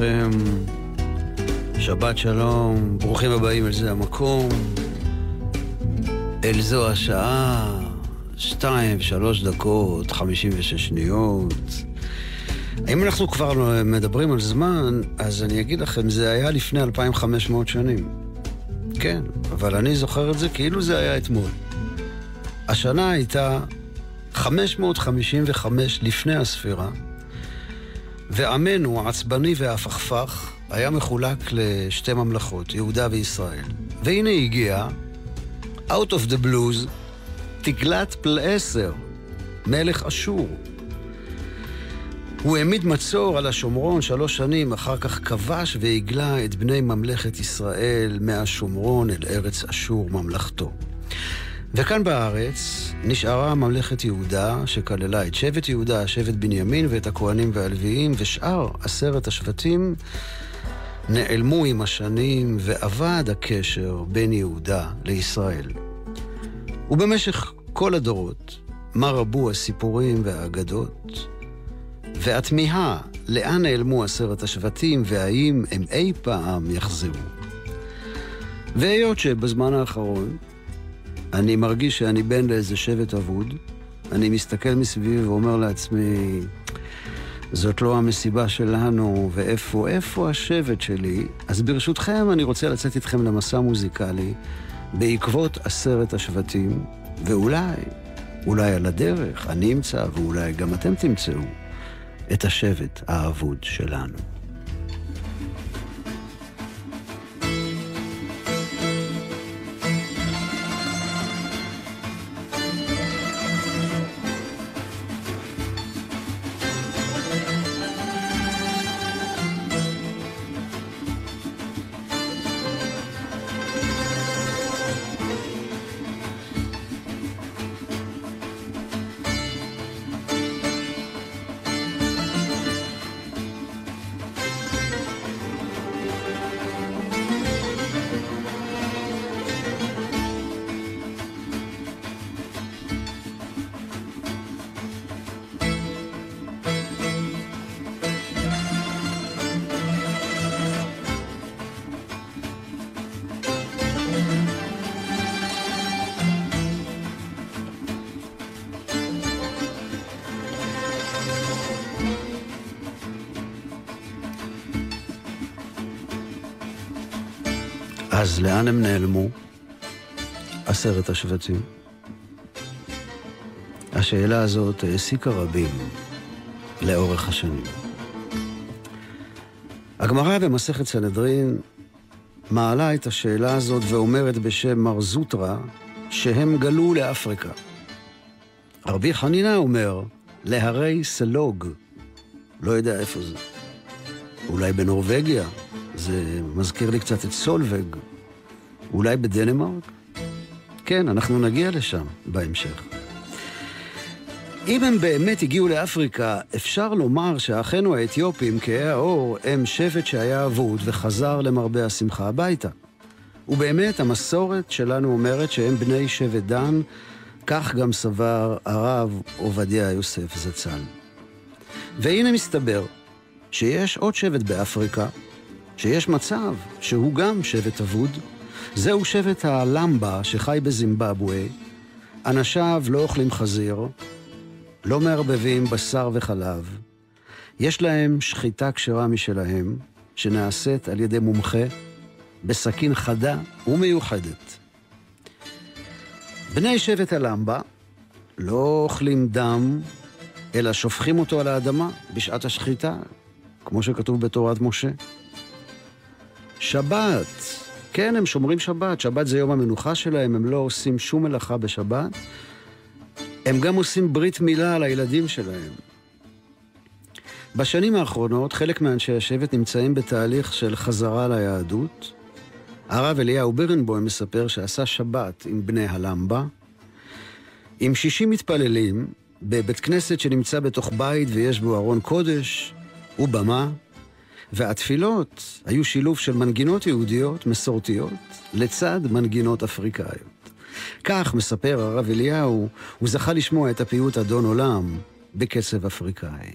עליכם, שבת שלום, ברוכים הבאים אל זה המקום, אל זו השעה, שתיים, שלוש דקות, חמישים ושש שניות. אם אנחנו כבר מדברים על זמן, אז אני אגיד לכם, זה היה לפני 2,500 שנים. כן, אבל אני זוכר את זה כאילו זה היה אתמול. השנה הייתה 555 לפני הספירה, ועמנו העצבני והפכפך היה מחולק לשתי ממלכות, יהודה וישראל. והנה הגיע, Out of the Blues, תגלת פלעשר, מלך אשור. הוא העמיד מצור על השומרון שלוש שנים, אחר כך כבש והגלה את בני ממלכת ישראל מהשומרון אל ארץ אשור ממלכתו. וכאן בארץ נשארה ממלכת יהודה, שכללה את שבט יהודה, שבט בנימין ואת הכהנים והלוויים, ושאר עשרת השבטים נעלמו עם השנים, ואבד הקשר בין יהודה לישראל. ובמשך כל הדורות, מה רבו הסיפורים והאגדות, והתמיהה לאן נעלמו עשרת השבטים, והאם הם אי פעם יחזרו. והיות שבזמן האחרון אני מרגיש שאני בן לאיזה שבט אבוד. אני מסתכל מסביבי ואומר לעצמי, זאת לא המסיבה שלנו, ואיפה, איפה השבט שלי? אז ברשותכם, אני רוצה לצאת איתכם למסע מוזיקלי בעקבות עשרת השבטים, ואולי, אולי על הדרך, אני אמצא, ואולי גם אתם תמצאו, את השבט האבוד שלנו. לאן הם נעלמו? עשרת השבטים. השאלה הזאת העסיקה רבים לאורך השנים. הגמרא במסכת סנהדרין מעלה את השאלה הזאת ואומרת בשם מר זוטרא שהם גלו לאפריקה. רבי חנינה אומר, להרי סלוג, לא יודע איפה זה. אולי בנורבגיה, זה מזכיר לי קצת את סולווג. אולי בדנמרק? כן, אנחנו נגיע לשם בהמשך. אם הם באמת הגיעו לאפריקה, אפשר לומר שאחינו האתיופים, כהי האור, הם שבט שהיה אבוד וחזר למרבה השמחה הביתה. ובאמת, המסורת שלנו אומרת שהם בני שבט דן, כך גם סבר הרב עובדיה יוסף זצ"ל. והנה מסתבר שיש עוד שבט באפריקה, שיש מצב שהוא גם שבט אבוד. זהו שבט הלמבה שחי בזימבבואה. אנשיו לא אוכלים חזיר, לא מערבבים בשר וחלב. יש להם שחיטה כשרה משלהם, שנעשית על ידי מומחה, בסכין חדה ומיוחדת. בני שבט הלמבה לא אוכלים דם, אלא שופכים אותו על האדמה בשעת השחיטה, כמו שכתוב בתורת משה. שבת, כן, הם שומרים שבת, שבת זה יום המנוחה שלהם, הם לא עושים שום מלאכה בשבת. הם גם עושים ברית מילה על הילדים שלהם. בשנים האחרונות חלק מאנשי השבט נמצאים בתהליך של חזרה ליהדות. הרב אליהו בירנבוים מספר שעשה שבת עם בני הלמבה, עם 60 מתפללים, בבית כנסת שנמצא בתוך בית ויש בו ארון קודש ובמה, והתפילות היו שילוב של מנגינות יהודיות מסורתיות לצד מנגינות אפריקאיות. כך, מספר הרב אליהו, הוא זכה לשמוע את הפיוט אדון עולם בקצב אפריקאי.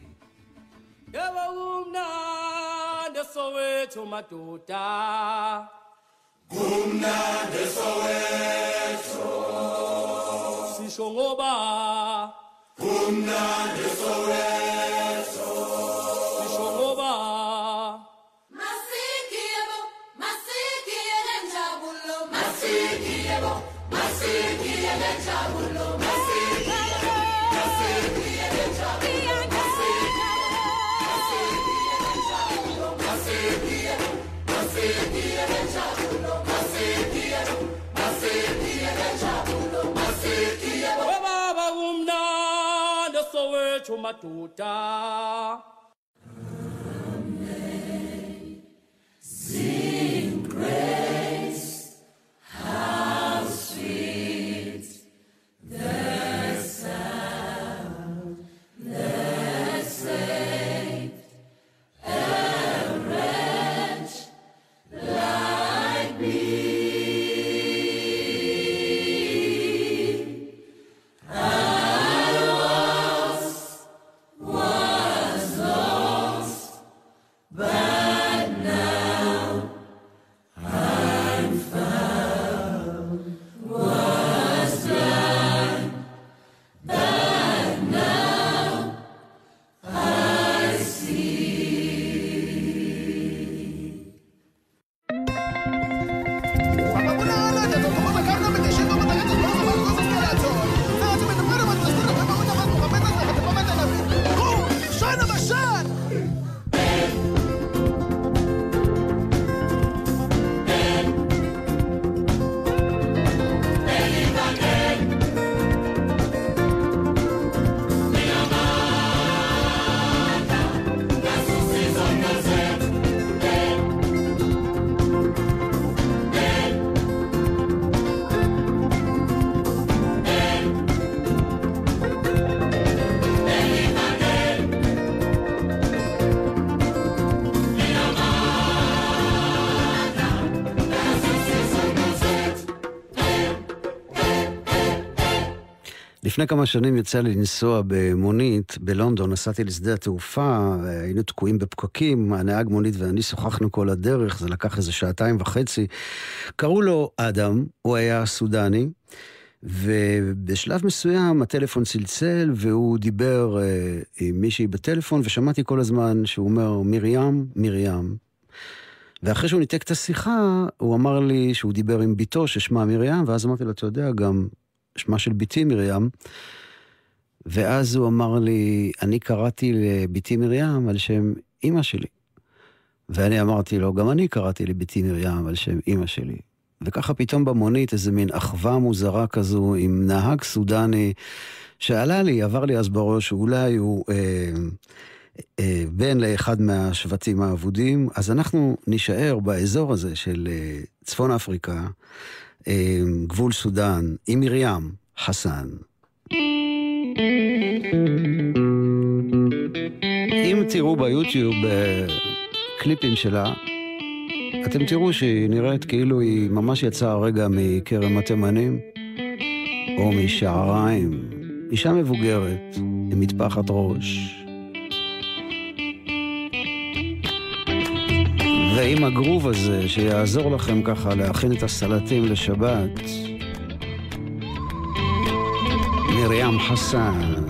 Kumnandi Soweto Baba umnando לפני כמה שנים יצא לי לנסוע במונית בלונדון, נסעתי לשדה התעופה, היינו תקועים בפקקים, הנהג מונית ואני שוחחנו כל הדרך, זה לקח איזה שעתיים וחצי. קראו לו אדם, הוא היה סודני, ובשלב מסוים הטלפון צלצל והוא דיבר אה, עם מישהי בטלפון, ושמעתי כל הזמן שהוא אומר, מרים, מרים. ואחרי שהוא ניתק את השיחה, הוא אמר לי שהוא דיבר עם בתו ששמה מרים, ואז אמרתי לו, אתה יודע, גם שמה של בתי מרים, ואז הוא אמר לי, אני קראתי לבתי מרים על שם אימא שלי. ואני אמרתי לו, גם אני קראתי לבתי מרים על שם אימא שלי. וככה פתאום במונית איזה מין אחווה מוזרה כזו עם נהג סודני שעלה לי, עבר לי אז בראש, אולי הוא אה, בן לאחד מהשבטים האבודים, אז אנחנו נישאר באזור הזה של אה, צפון אפריקה. אמ, גבול סודאן, עם מרים חסן. אם תראו ביוטיוב אה, קליפים שלה, אתם תראו שהיא נראית כאילו היא ממש יצאה הרגע מכרם התימנים, או משעריים. אישה מבוגרת, עם מטפחת ראש, ועם הגרוב הזה שיעזור לכם ככה להכין את הסלטים לשבת, מרים חסן.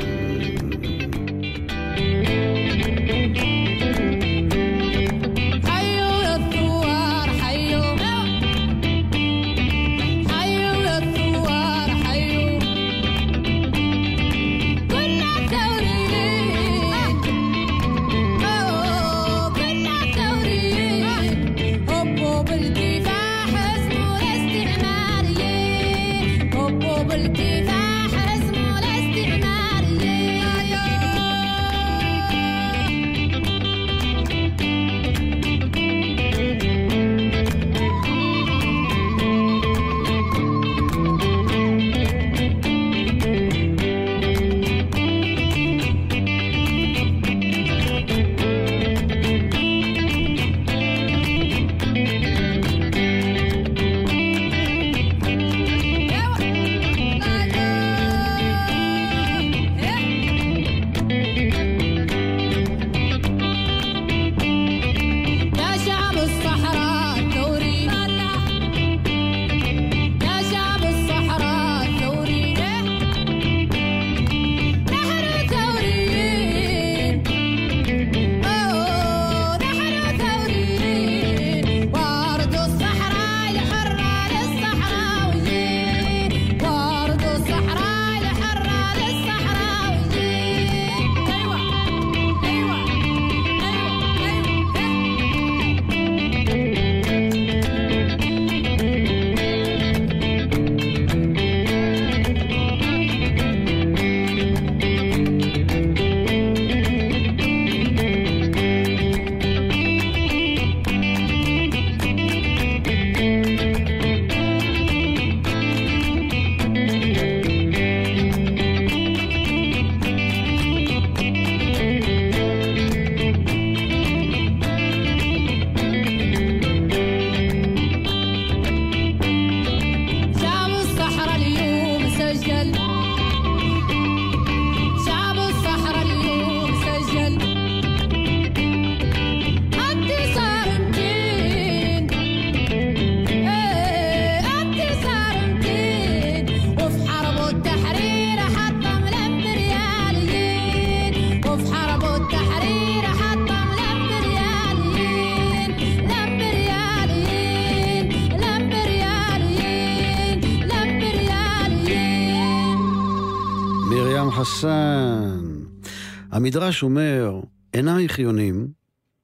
המדרש אומר, עינייך יונים,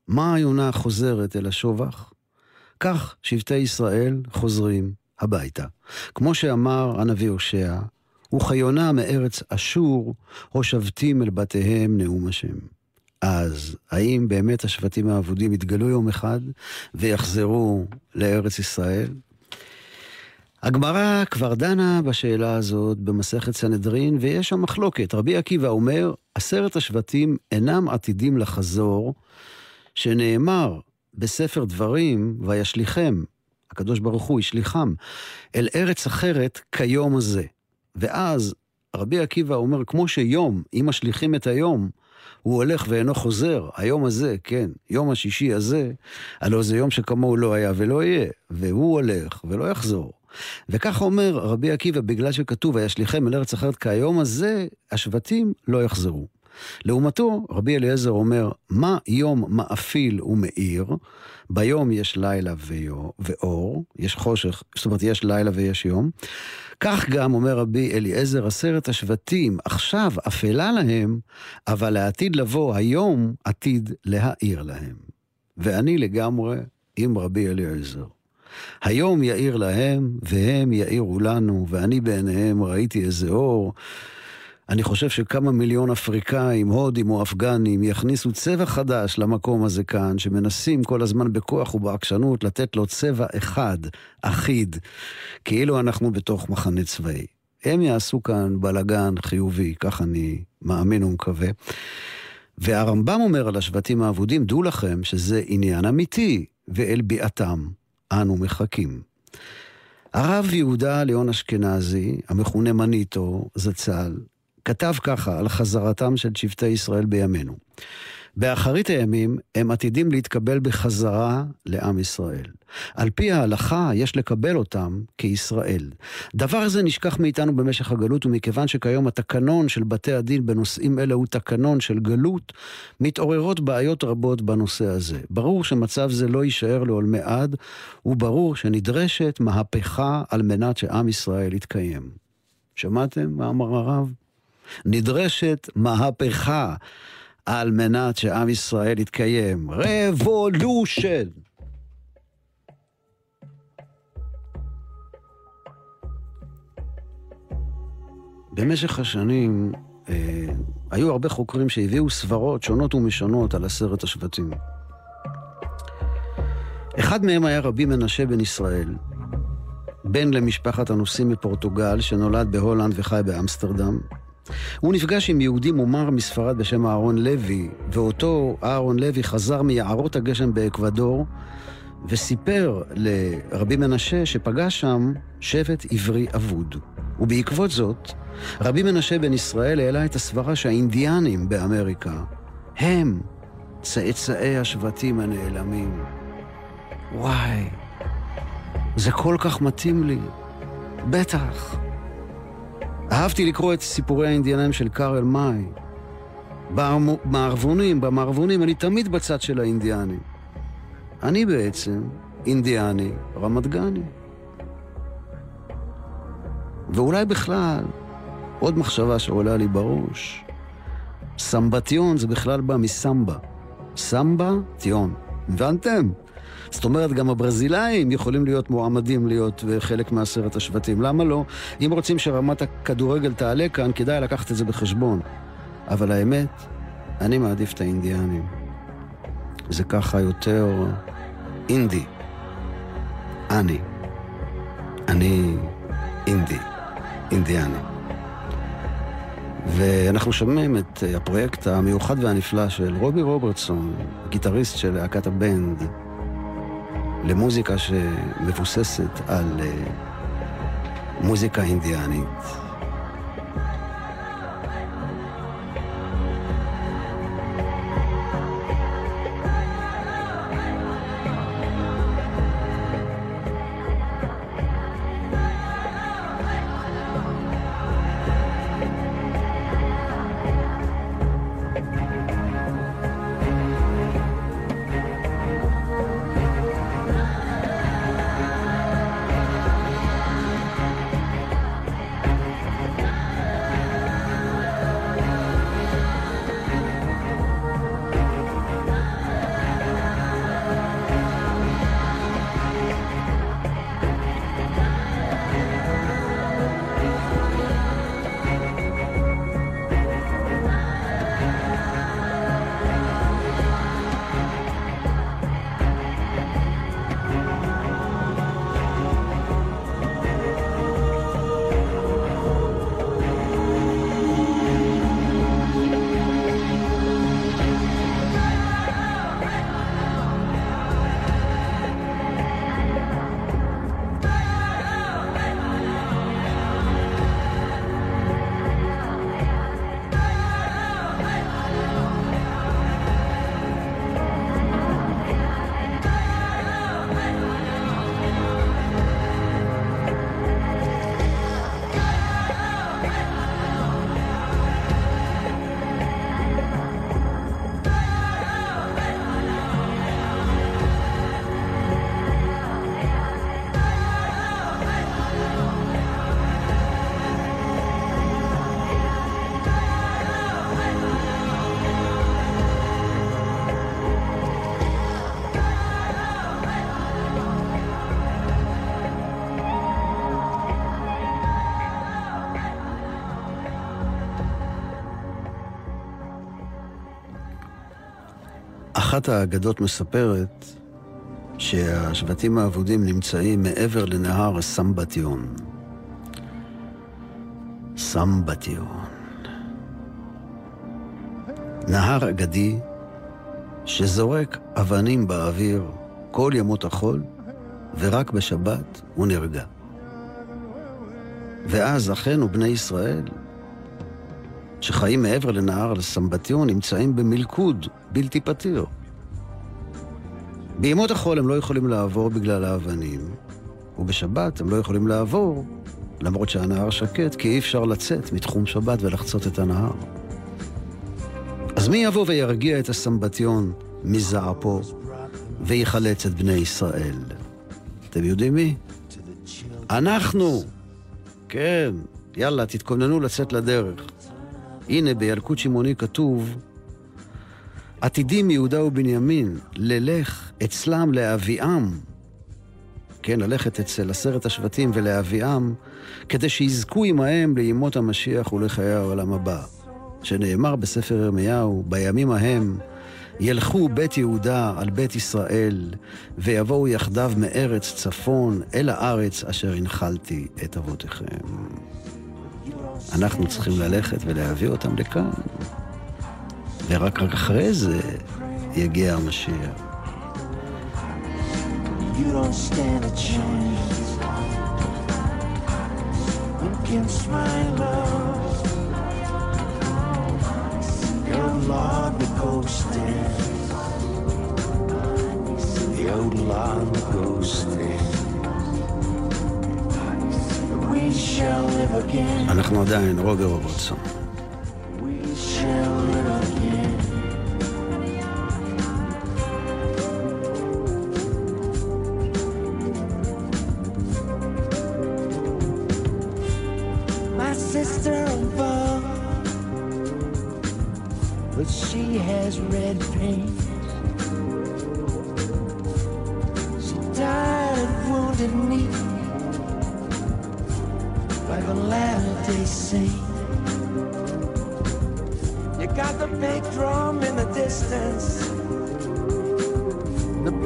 מה היונה חוזרת אל השובח? כך שבטי ישראל חוזרים הביתה. כמו שאמר הנביא הושע, וכיונה מארץ אשור, הושבתים אל בתיהם נאום השם. אז האם באמת השבטים האבודים יתגלו יום אחד ויחזרו לארץ ישראל? הגמרא כבר דנה בשאלה הזאת במסכת סנהדרין, ויש שם מחלוקת. רבי עקיבא אומר, עשרת השבטים אינם עתידים לחזור, שנאמר בספר דברים, וישליכם, הקדוש ברוך הוא השליחם, אל ארץ אחרת כיום הזה. ואז רבי עקיבא אומר, כמו שיום, אם משליכים את היום, הוא הולך ואינו חוזר, היום הזה, כן, יום השישי הזה, הלוא זה יום שכמוהו לא היה ולא יהיה, והוא הולך ולא יחזור. וכך אומר רבי עקיבא, בגלל שכתוב, וישליכם אל ארץ אחרת כהיום הזה, השבטים לא יחזרו. לעומתו, רבי אליעזר אומר, מה יום מאפיל ומאיר? ביום יש לילה ואור, יש חושך, זאת אומרת, יש לילה ויש יום. כך גם אומר רבי אליעזר, עשרת השבטים, עכשיו אפלה להם, אבל לעתיד לבוא, היום עתיד להאיר להם. ואני לגמרי עם רבי אליעזר. היום יאיר להם, והם יאירו לנו, ואני בעיניהם ראיתי איזה אור. אני חושב שכמה מיליון אפריקאים, הודים או אפגנים יכניסו צבע חדש למקום הזה כאן, שמנסים כל הזמן בכוח ובעקשנות לתת לו צבע אחד, אחיד, כאילו אנחנו בתוך מחנה צבאי. הם יעשו כאן בלגן חיובי, כך אני מאמין ומקווה. והרמב"ם אומר על השבטים האבודים, דעו לכם שזה עניין אמיתי, ואל ביעתם אנו מחכים. הרב יהודה ליאון אשכנזי, המכונה מניטו, זצ"ל, כתב ככה על חזרתם של שבטי ישראל בימינו. באחרית הימים הם עתידים להתקבל בחזרה לעם ישראל. על פי ההלכה יש לקבל אותם כישראל. דבר זה נשכח מאיתנו במשך הגלות, ומכיוון שכיום התקנון של בתי הדין בנושאים אלה הוא תקנון של גלות, מתעוררות בעיות רבות בנושא הזה. ברור שמצב זה לא יישאר לעולמי עד, וברור שנדרשת מהפכה על מנת שעם ישראל יתקיים. שמעתם מה אמר הרב? נדרשת מהפכה על מנת שעם ישראל יתקיים. רבולושן! במשך השנים אה, היו הרבה חוקרים שהביאו סברות שונות ומשונות על עשרת השבטים. אחד מהם היה רבי מנשה בן ישראל, בן למשפחת הנוסעים מפורטוגל, שנולד בהולנד וחי באמסטרדם. הוא נפגש עם יהודי מומר מספרד בשם אהרון לוי, ואותו אהרון לוי חזר מיערות הגשם באקוודור, וסיפר לרבי מנשה שפגש שם שבט עברי אבוד. ובעקבות זאת, רבי מנשה בן ישראל העלה את הסברה שהאינדיאנים באמריקה הם צאצאי השבטים הנעלמים. וואי, זה כל כך מתאים לי. בטח. אהבתי לקרוא את סיפורי האינדיאנים של קארל מאי. במערבונים, במערבונים, אני תמיד בצד של האינדיאנים. אני בעצם אינדיאני רמת גני. ואולי בכלל, עוד מחשבה שעולה לי בראש, סמבטיון זה בכלל בא מסמבה. סמבה, טיון. הבנתם? זאת אומרת, גם הברזילאים יכולים להיות מועמדים להיות חלק מעשרת השבטים. למה לא? אם רוצים שרמת הכדורגל תעלה כאן, כדאי לקחת את זה בחשבון. אבל האמת, אני מעדיף את האינדיאנים. זה ככה יותר אינדי. אני. אני אינדי. אינדיאני. ואנחנו שומעים את הפרויקט המיוחד והנפלא של רובי רוברטסון, גיטריסט של להקת הבנד. למוזיקה שמבוססת על אה, מוזיקה אינדיאנית. אחת האגדות מספרת שהשבטים האבודים נמצאים מעבר לנהר סמבטיון. סמבטיון. נהר אגדי שזורק אבנים באוויר כל ימות החול, ורק בשבת הוא נרגע. ואז אחינו בני ישראל, שחיים מעבר לנהר לסמבטיון, נמצאים במלכוד בלתי פתיר. בימות החול הם לא יכולים לעבור בגלל האבנים, ובשבת הם לא יכולים לעבור, למרות שהנהר שקט, כי אי אפשר לצאת מתחום שבת ולחצות את הנהר. אז מי יבוא וירגיע את הסמבטיון מזעפו ויחלץ את בני ישראל? אתם יודעים מי? אנחנו! כן, יאללה, תתכוננו לצאת לדרך. הנה, בילקוט שמעוני כתוב, עתידים יהודה ובנימין, ללך אצלם להביאם. כן, ללכת אצל עשרת השבטים ולהביאם, כדי שיזכו עמהם לימות המשיח ולחיי העולם הבא. שנאמר בספר ירמיהו, בימים ההם ילכו בית יהודה על בית ישראל, ויבואו יחדיו מארץ צפון אל הארץ אשר הנחלתי את אבותיכם. אנחנו צריכים ללכת ולהביא אותם לכאן, ורק רק אחרי זה יגיע המשיח. You don't stand a chance against my love. Your Lord the ghost Your Lord the ghost We shall live again. אנחנו עדיין רובר רוברטסון. We shall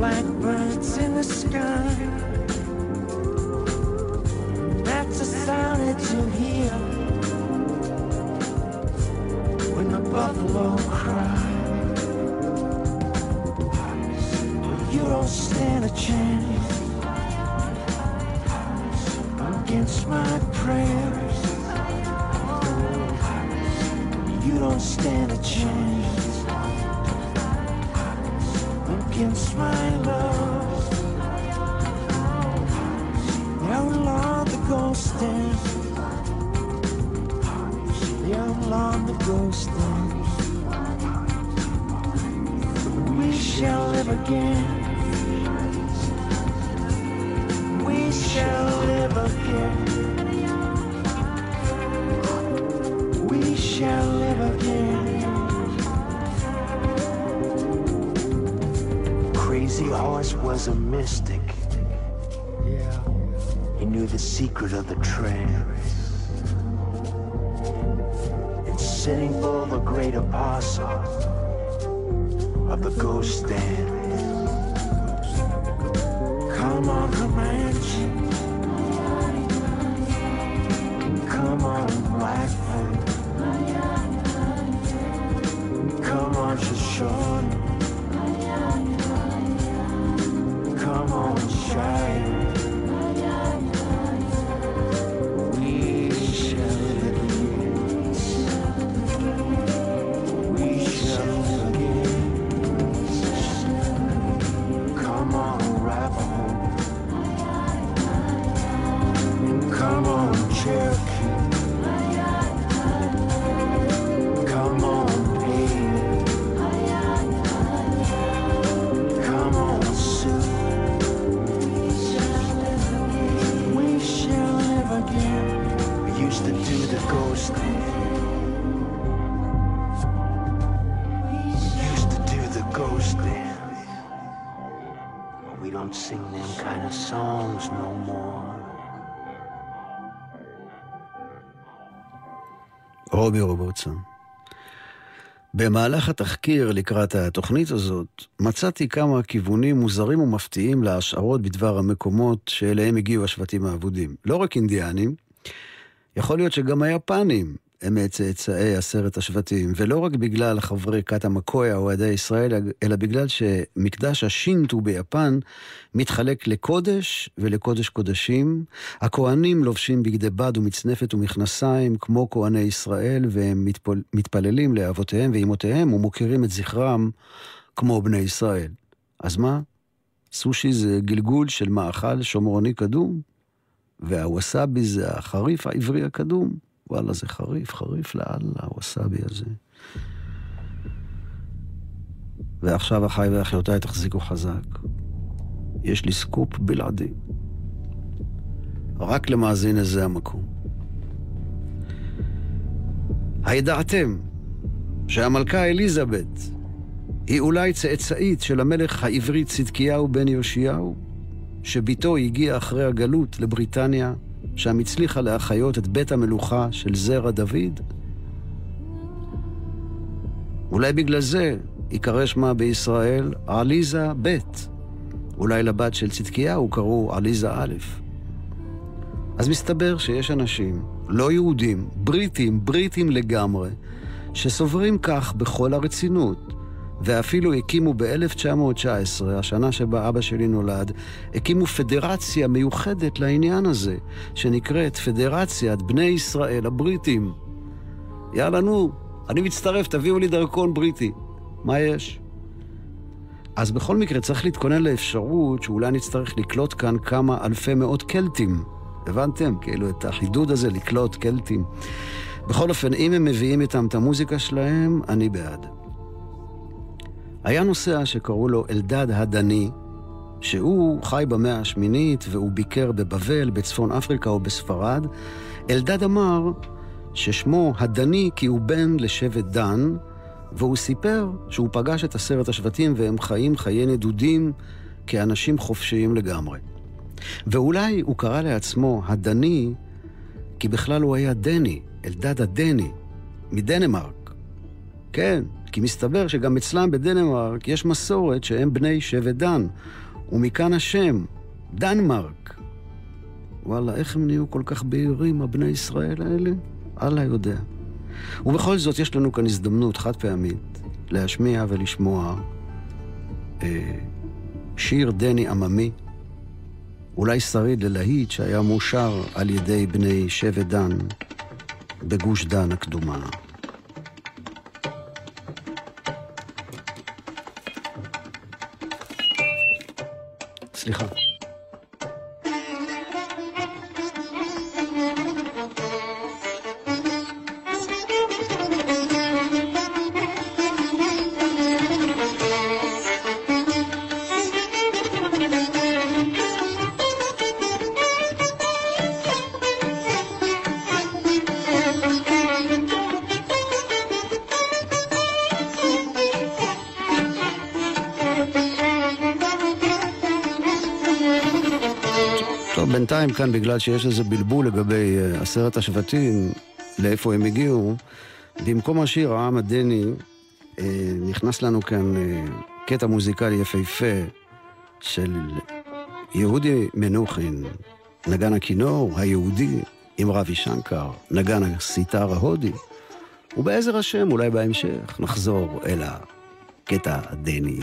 blackbirds in the sky. That's a sound that you hear when the buffalo of the ghost dance. רובי רוברטסון. במהלך התחקיר לקראת התוכנית הזאת, מצאתי כמה כיוונים מוזרים ומפתיעים להשערות בדבר המקומות שאליהם הגיעו השבטים האבודים. לא רק אינדיאנים, יכול להיות שגם היפנים הם מצאצאי עשרת השבטים, ולא רק בגלל חברי כת המקויה או עדי ישראל, אלא בגלל שמקדש השינטו ביפן מתחלק לקודש ולקודש קודשים. הכוהנים לובשים בגדי בד ומצנפת ומכנסיים כמו כהני ישראל, והם מתפול, מתפללים לאבותיהם ואימותיהם ומוכירים את זכרם כמו בני ישראל. אז מה? סושי זה גלגול של מאכל שומרוני קדום, והווסאבי זה החריף העברי הקדום. וואלה, זה חריף, חריף לאללה, הווסאבי הזה. ועכשיו אחיי ואחיותיי תחזיקו חזק. יש לי סקופ בלעדי. רק למאזין לזה המקום. הידעתם שהמלכה אליזבת היא אולי צאצאית של המלך העברי צדקיהו בן יאשיהו, שבתו הגיע אחרי הגלות לבריטניה שם הצליחה להחיות את בית המלוכה של זרע דוד? אולי בגלל זה ייקרא שמה בישראל עליזה ב'. אולי לבת של צדקיהו קראו עליזה א'. אז מסתבר שיש אנשים, לא יהודים, בריטים, בריטים לגמרי, שסוברים כך בכל הרצינות, ואפילו הקימו ב-1919, השנה שבה אבא שלי נולד, הקימו פדרציה מיוחדת לעניין הזה, שנקראת פדרציית בני ישראל הבריטים. יאללה, נו, אני מצטרף, תביאו לי דרכון בריטי. מה יש? אז בכל מקרה צריך להתכונן לאפשרות שאולי נצטרך לקלוט כאן כמה אלפי מאות קלטים. הבנתם? כאילו את החידוד הזה, לקלוט קלטים. בכל אופן, אם הם מביאים איתם את המוזיקה שלהם, אני בעד. היה נוסע שקראו לו אלדד הדני, שהוא חי במאה השמינית והוא ביקר בבבל, בצפון אפריקה או בספרד. אלדד אמר ששמו הדני כי הוא בן לשבט דן, והוא סיפר שהוא פגש את עשרת השבטים והם חיים חיי נדודים כאנשים חופשיים לגמרי. ואולי הוא קרא לעצמו הדני כי בכלל הוא היה דני, אלדד הדני, מדנמרק. כן, כי מסתבר שגם אצלם בדנמרק יש מסורת שהם בני שבט דן, ומכאן השם, דנמרק. וואלה, איך הם נהיו כל כך בהירים, הבני ישראל האלה? אללה יודע. ובכל זאת, יש לנו כאן הזדמנות חד פעמית להשמיע ולשמוע אה, שיר דני עממי, אולי שריד ללהיט שהיה מאושר על ידי בני שבט דן בגוש דן הקדומה. 你好。כאן, בגלל שיש איזה בלבול לגבי uh, עשרת השבטים, לאיפה הם הגיעו, במקום השיר העם הדני, uh, נכנס לנו כאן uh, קטע מוזיקלי יפהפה של יהודי מנוחין, נגן הכינור היהודי עם רבי שנקר, נגן הסיטר ההודי, ובעזר השם, אולי בהמשך, נחזור אל הקטע הדני.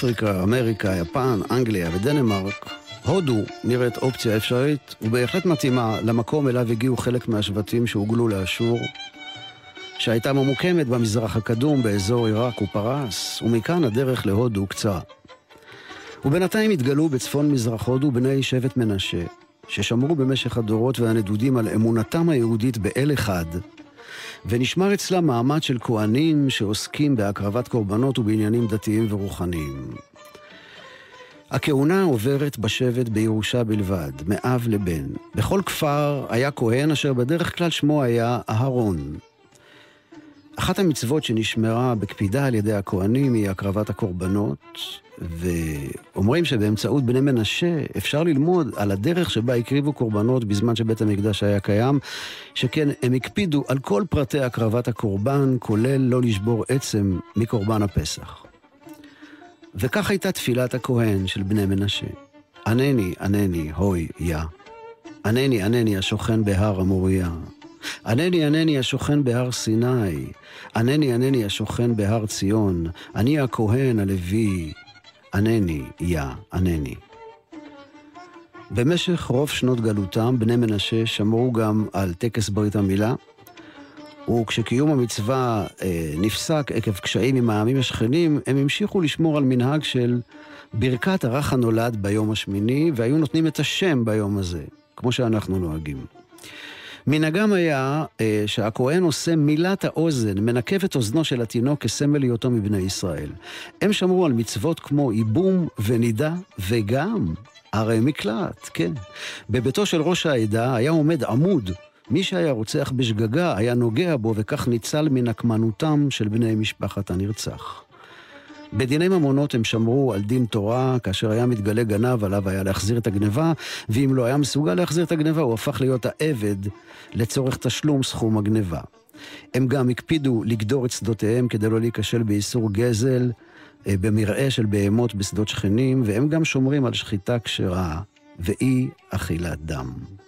אפריקה, אמריקה, יפן, אנגליה ודנמרק, הודו נראית אופציה אפשרית ובהחלט מתאימה למקום אליו הגיעו חלק מהשבטים שהוגלו לאשור, שהייתה ממוקמת במזרח הקדום באזור עיראק ופרס, ומכאן הדרך להודו קצרה. ובינתיים התגלו בצפון מזרח הודו בני שבט מנשה, ששמרו במשך הדורות והנדודים על אמונתם היהודית באל אחד, ונשמר אצלם מעמד של כהנים שעוסקים בהקרבת קורבנות ובעניינים דתיים ורוחניים. הכהונה עוברת בשבט בירושה בלבד, מאב לבן. בכל כפר היה כהן אשר בדרך כלל שמו היה אהרון. אחת המצוות שנשמרה בקפידה על ידי הכהנים היא הקרבת הקורבנות, ואומרים שבאמצעות בני מנשה אפשר ללמוד על הדרך שבה הקריבו קורבנות בזמן שבית המקדש היה קיים, שכן הם הקפידו על כל פרטי הקרבת הקורבן, כולל לא לשבור עצם מקורבן הפסח. וכך הייתה תפילת הכהן של בני מנשה. ענני, ענני, הוי, יא. ענני, ענני, השוכן בהר המוריה. ענני, ענני, השוכן בהר סיני. ענני, ענני, השוכן בהר ציון. אני הכהן, הלוי. ענני, יא, ענני. במשך רוב שנות גלותם, בני מנשה שמרו גם על טקס ברית המילה, וכשקיום המצווה אה, נפסק עקב קשיים עם העמים השכנים, הם המשיכו לשמור על מנהג של ברכת הרך הנולד ביום השמיני, והיו נותנים את השם ביום הזה, כמו שאנחנו נוהגים. מנהגם היה אה, שהכהן עושה מילת האוזן, מנקב את אוזנו של התינוק כסמל להיותו מבני ישראל. הם שמרו על מצוות כמו ייבום ונידה, וגם ערי מקלט, כן. בביתו של ראש העדה היה עומד עמוד מי שהיה רוצח בשגגה היה נוגע בו וכך ניצל מנקמנותם של בני משפחת הנרצח. בדיני ממונות הם שמרו על דין תורה, כאשר היה מתגלה גנב עליו היה להחזיר את הגניבה, ואם לא היה מסוגל להחזיר את הגניבה הוא הפך להיות העבד לצורך תשלום סכום הגניבה. הם גם הקפידו לגדור את שדותיהם כדי לא להיכשל באיסור גזל, אה, במרעה של בהמות בשדות שכנים, והם גם שומרים על שחיטה כשרה ואי אכילת דם.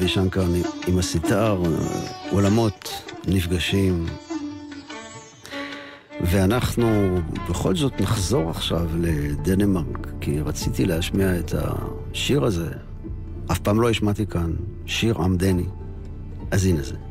אבי שנקר עם הסיטר, עולמות נפגשים. ואנחנו בכל זאת נחזור עכשיו לדנמרק, כי רציתי להשמיע את השיר הזה. אף פעם לא השמעתי כאן שיר עם דני. אז הנה זה.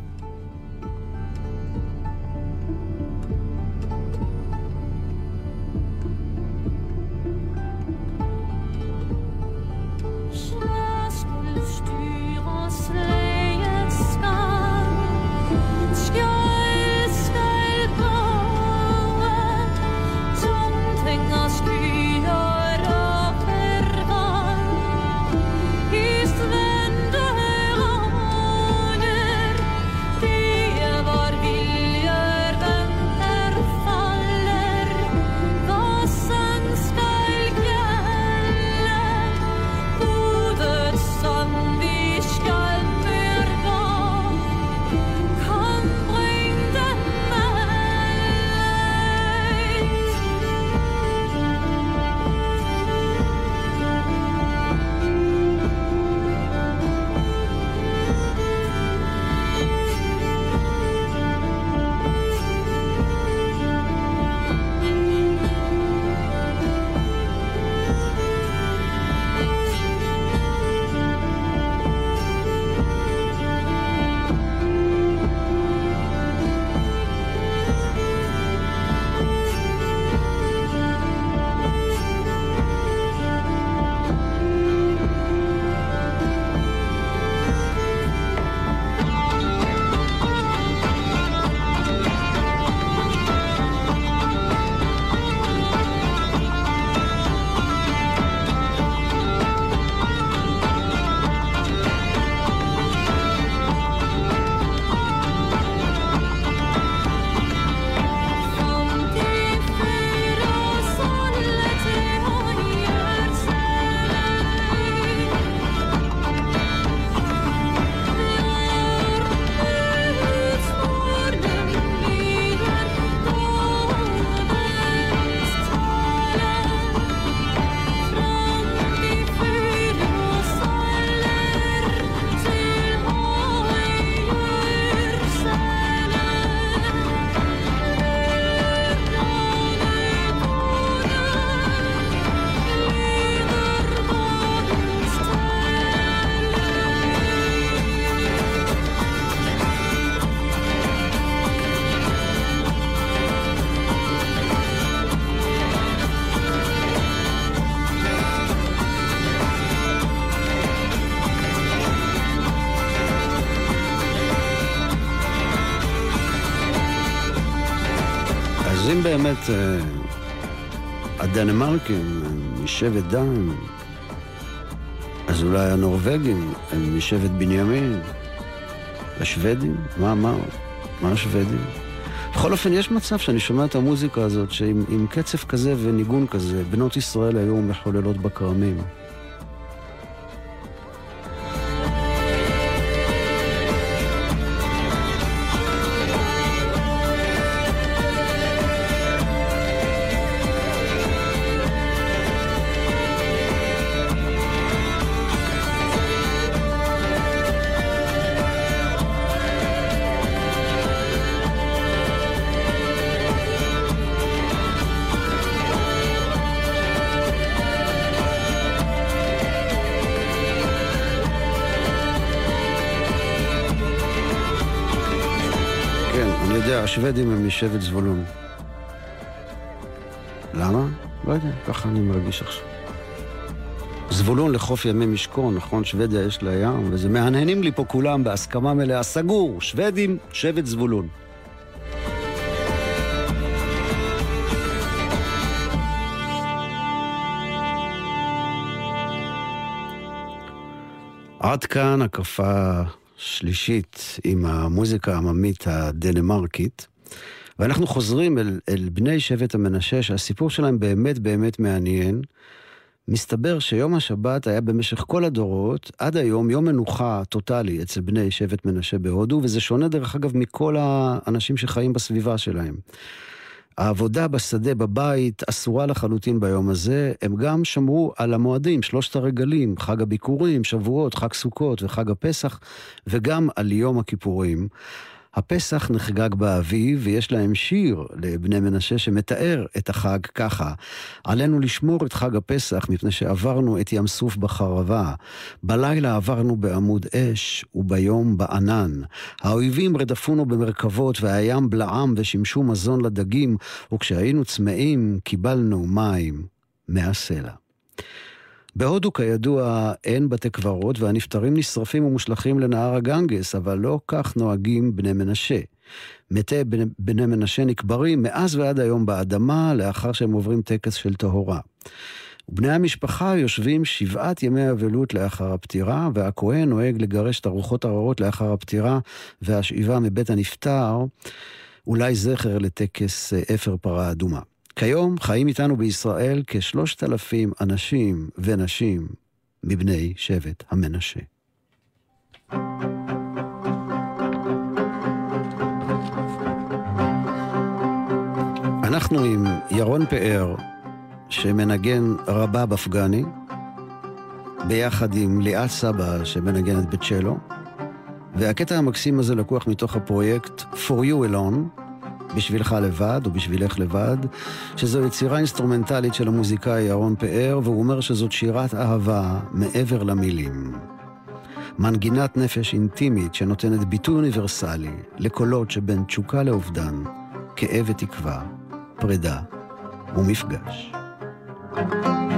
הדנמרקים הם משבט דן, אז אולי הנורבגים הם משבט בנימין, השוודים, מה, מה, מה השוודים? בכל אופן, יש מצב שאני שומע את המוזיקה הזאת, שעם קצב כזה וניגון כזה, בנות ישראל היו מחוללות בכרמים. השוודים הם משבט זבולון. למה? לא יודע, ככה אני מרגיש עכשיו. זבולון לחוף ימי משכון, נכון? שוודיה יש לה ים, וזה מהנהנים לי פה כולם בהסכמה מלאה. סגור, שוודים, שבט זבולון. עד כאן הקפה שלישית עם המוזיקה העממית הדנמרקית, ואנחנו חוזרים אל, אל בני שבט המנשה, שהסיפור שלהם באמת באמת מעניין. מסתבר שיום השבת היה במשך כל הדורות, עד היום, יום מנוחה טוטאלי אצל בני שבט מנשה בהודו, וזה שונה דרך אגב מכל האנשים שחיים בסביבה שלהם. העבודה בשדה, בבית, אסורה לחלוטין ביום הזה. הם גם שמרו על המועדים, שלושת הרגלים, חג הביקורים, שבועות, חג סוכות וחג הפסח, וגם על יום הכיפורים. הפסח נחגג באביב, ויש להם שיר לבני מנשה שמתאר את החג ככה: עלינו לשמור את חג הפסח מפני שעברנו את ים סוף בחרבה. בלילה עברנו בעמוד אש, וביום בענן. האויבים רדפונו במרכבות, והים בלעם ושימשו מזון לדגים, וכשהיינו צמאים קיבלנו מים מהסלע. בהודו כידוע אין בתי קברות והנפטרים נשרפים ומושלכים לנהר הגנגס, אבל לא כך נוהגים בני מנשה. מתי בני, מנשה נקברים מאז ועד היום באדמה לאחר שהם עוברים טקס של טהורה. בני המשפחה יושבים שבעת ימי אבלות לאחר הפטירה, והכהן נוהג לגרש את הרוחות הרעות לאחר הפטירה והשאיבה מבית הנפטר, אולי זכר לטקס אה, אפר פרה אדומה. כיום חיים איתנו בישראל כשלושת אלפים אנשים ונשים מבני שבט המנשה. אנחנו עם ירון פאר, שמנגן רבב אפגני, ביחד עם ליאת סבא, שמנגנת בצ'לו, והקטע המקסים הזה לקוח מתוך הפרויקט For You Alone, בשבילך לבד או בשבילך לבד, שזו יצירה אינסטרומנטלית של המוזיקאי ירון פאר, והוא אומר שזאת שירת אהבה מעבר למילים. מנגינת נפש אינטימית שנותנת ביטוי אוניברסלי לקולות שבין תשוקה לאובדן, כאב ותקווה, פרידה ומפגש. thank you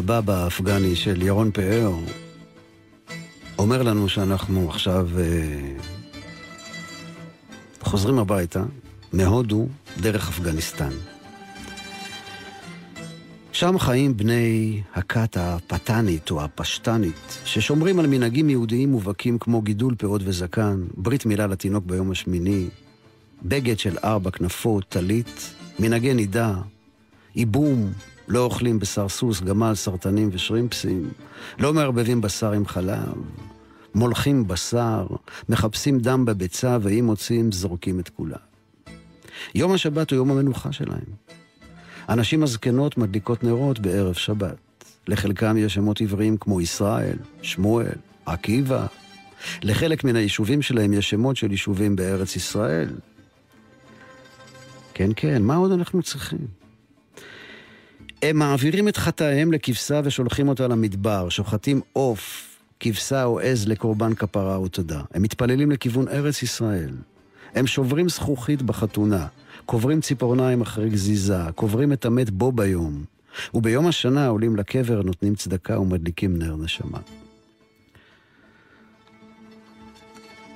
הרבב האפגני של ירון פאר אומר לנו שאנחנו עכשיו אה, חוזרים הביתה מהודו דרך אפגניסטן. שם חיים בני הכת הפתנית או הפשטנית, ששומרים על מנהגים יהודיים מובהקים כמו גידול פאות וזקן, ברית מילה לתינוק ביום השמיני, בגד של ארבע כנפות, טלית, מנהגי נידה, ייבום, לא אוכלים בשר סוס, גמל, סרטנים ושרימפסים, לא מערבבים בשר עם חלב, מולכים בשר, מחפשים דם בביצה, ואם מוצאים, זורקים את כולה. יום השבת הוא יום המנוחה שלהם. הנשים הזקנות מדליקות נרות בערב שבת. לחלקם יש שמות עבריים כמו ישראל, שמואל, עקיבא. לחלק מן היישובים שלהם יש שמות של יישובים בארץ ישראל. כן, כן, מה עוד אנחנו צריכים? הם מעבירים את חטאיהם לכבשה ושולחים אותה למדבר, שוחטים עוף, כבשה או עז לקורבן כפרה ותודה. הם מתפללים לכיוון ארץ ישראל. הם שוברים זכוכית בחתונה, קוברים ציפורניים אחרי גזיזה, קוברים את המת בו ביום, וביום השנה עולים לקבר, נותנים צדקה ומדליקים נר נשמה.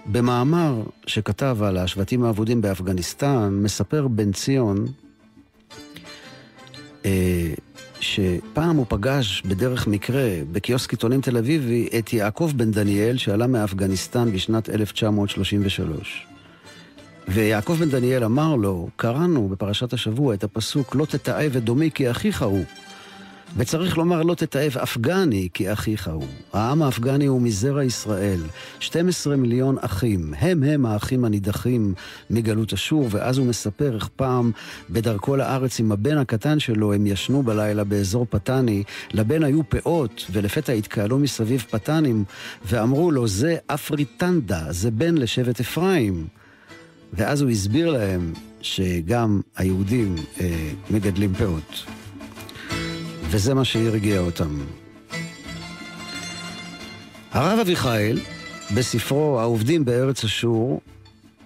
במאמר שכתב על השבטים האבודים באפגניסטן, מספר בן ציון שפעם הוא פגש בדרך מקרה בקיוסק עיתונים תל אביבי את יעקב בן דניאל שעלה מאפגניסטן בשנת 1933. ויעקב בן דניאל אמר לו, קראנו בפרשת השבוע את הפסוק לא תתעב את דומי כי אחיך הוא. וצריך לומר לא תתעב אפגני כי אחיך הוא. העם האפגני הוא מזרע ישראל, 12 מיליון אחים, הם הם האחים הנידחים מגלות אשור, ואז הוא מספר איך פעם בדרכו לארץ עם הבן הקטן שלו הם ישנו בלילה באזור פתני, לבן היו פאות, ולפתע התקהלו מסביב פתנים, ואמרו לו זה אפריטנדה, זה בן לשבט אפרים. ואז הוא הסביר להם שגם היהודים אה, מגדלים פאות. וזה מה שהרגיע אותם. הרב אביחיל, בספרו "העובדים בארץ אשור",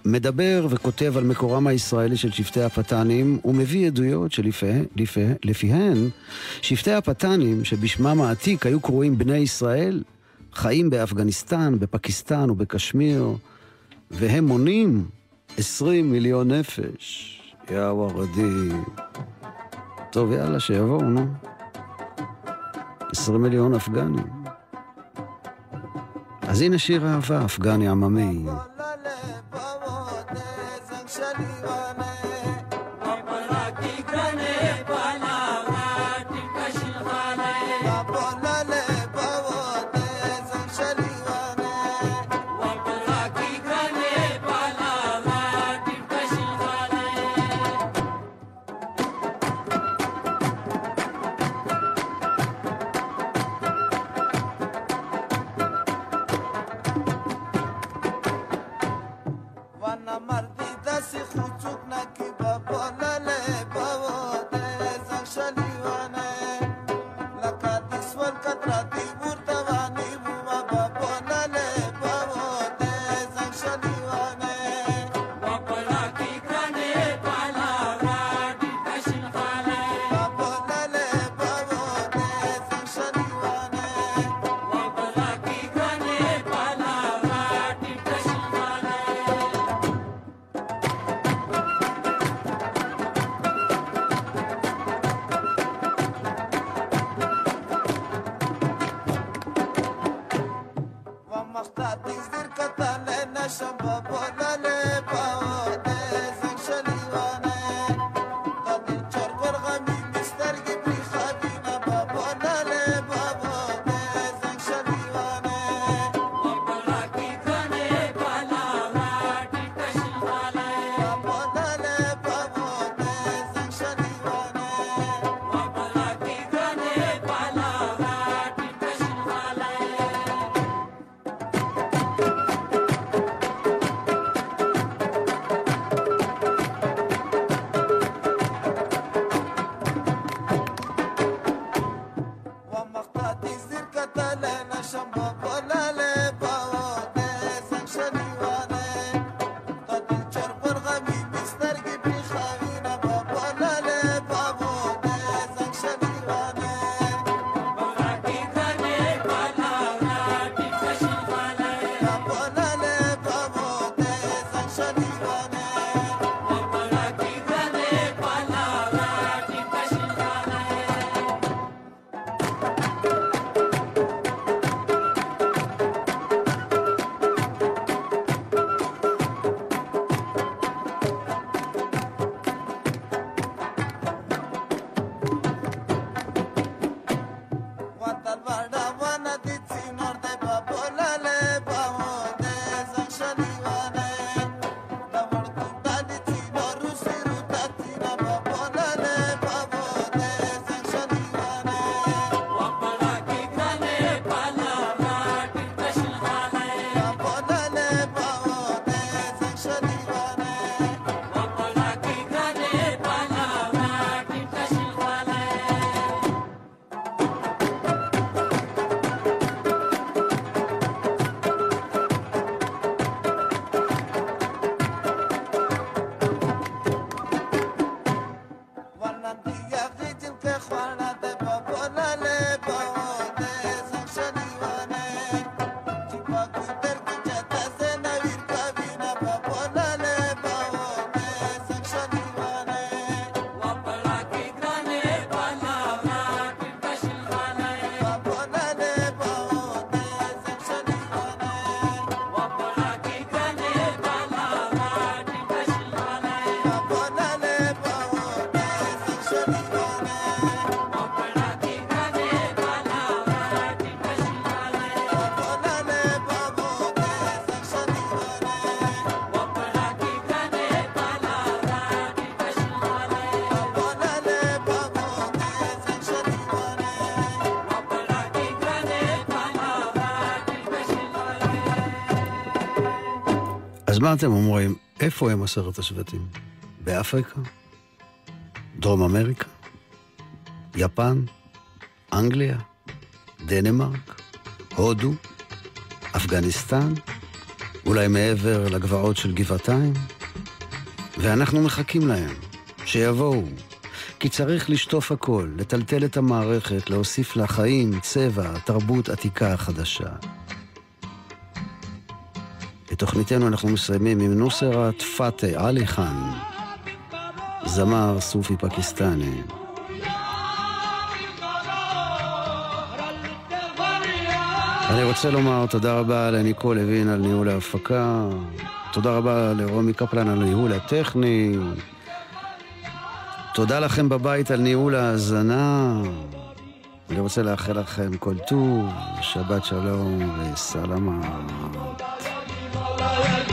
מדבר וכותב על מקורם הישראלי של שבטי הפתנים, ומביא עדויות שלפיהן שבטי הפתנים, שבשמם העתיק היו קרואים בני ישראל, חיים באפגניסטן, בפקיסטן ובקשמיר, והם מונים 20 מיליון נפש. יא וורדי. טוב, יאללה, שיבואו, נו. 20 מיליון אפגנים. אז הנה שיר אהבה, אפגני עממי. מה אתם אומרים? איפה הם עשרת השבטים? באפריקה? דרום אמריקה? יפן? אנגליה? דנמרק? הודו? אפגניסטן? אולי מעבר לגבעות של גבעתיים? ואנחנו מחכים להם, שיבואו. כי צריך לשטוף הכל, לטלטל את המערכת, להוסיף לה חיים, צבע, תרבות עתיקה חדשה. את תוכניתנו אנחנו מסיימים עם נוסרת פאטה עלי חאן, זמר סופי פקיסטני. אני רוצה לומר תודה רבה לניקול לוין על ניהול ההפקה, תודה רבה לרומי קפלן על ניהול הטכני, תודה לכם בבית על ניהול ההאזנה. אני רוצה לאחל לכם כל טוב, שבת שלום וסלמה. אתם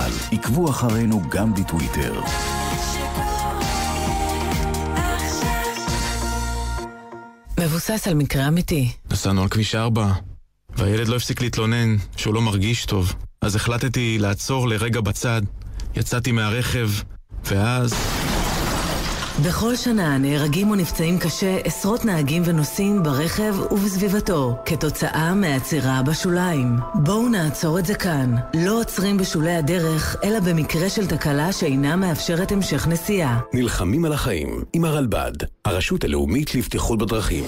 צה"ל. עקבו אחרינו גם בטוויטר. מבוסס על מקרה אמיתי. נסענו על כביש 4, והילד לא הפסיק להתלונן שהוא לא מרגיש טוב. אז החלטתי לעצור לרגע בצד, יצאתי מהרכב, ואז... בכל שנה נהרגים או נפצעים קשה עשרות נהגים ונוסעים ברכב ובסביבתו כתוצאה מעצירה בשוליים. בואו נעצור את זה כאן. לא עוצרים בשולי הדרך, אלא במקרה של תקלה שאינה מאפשרת המשך נסיעה. נלחמים על החיים עם הרלב"ד, הרשות הלאומית לבטיחות בדרכים.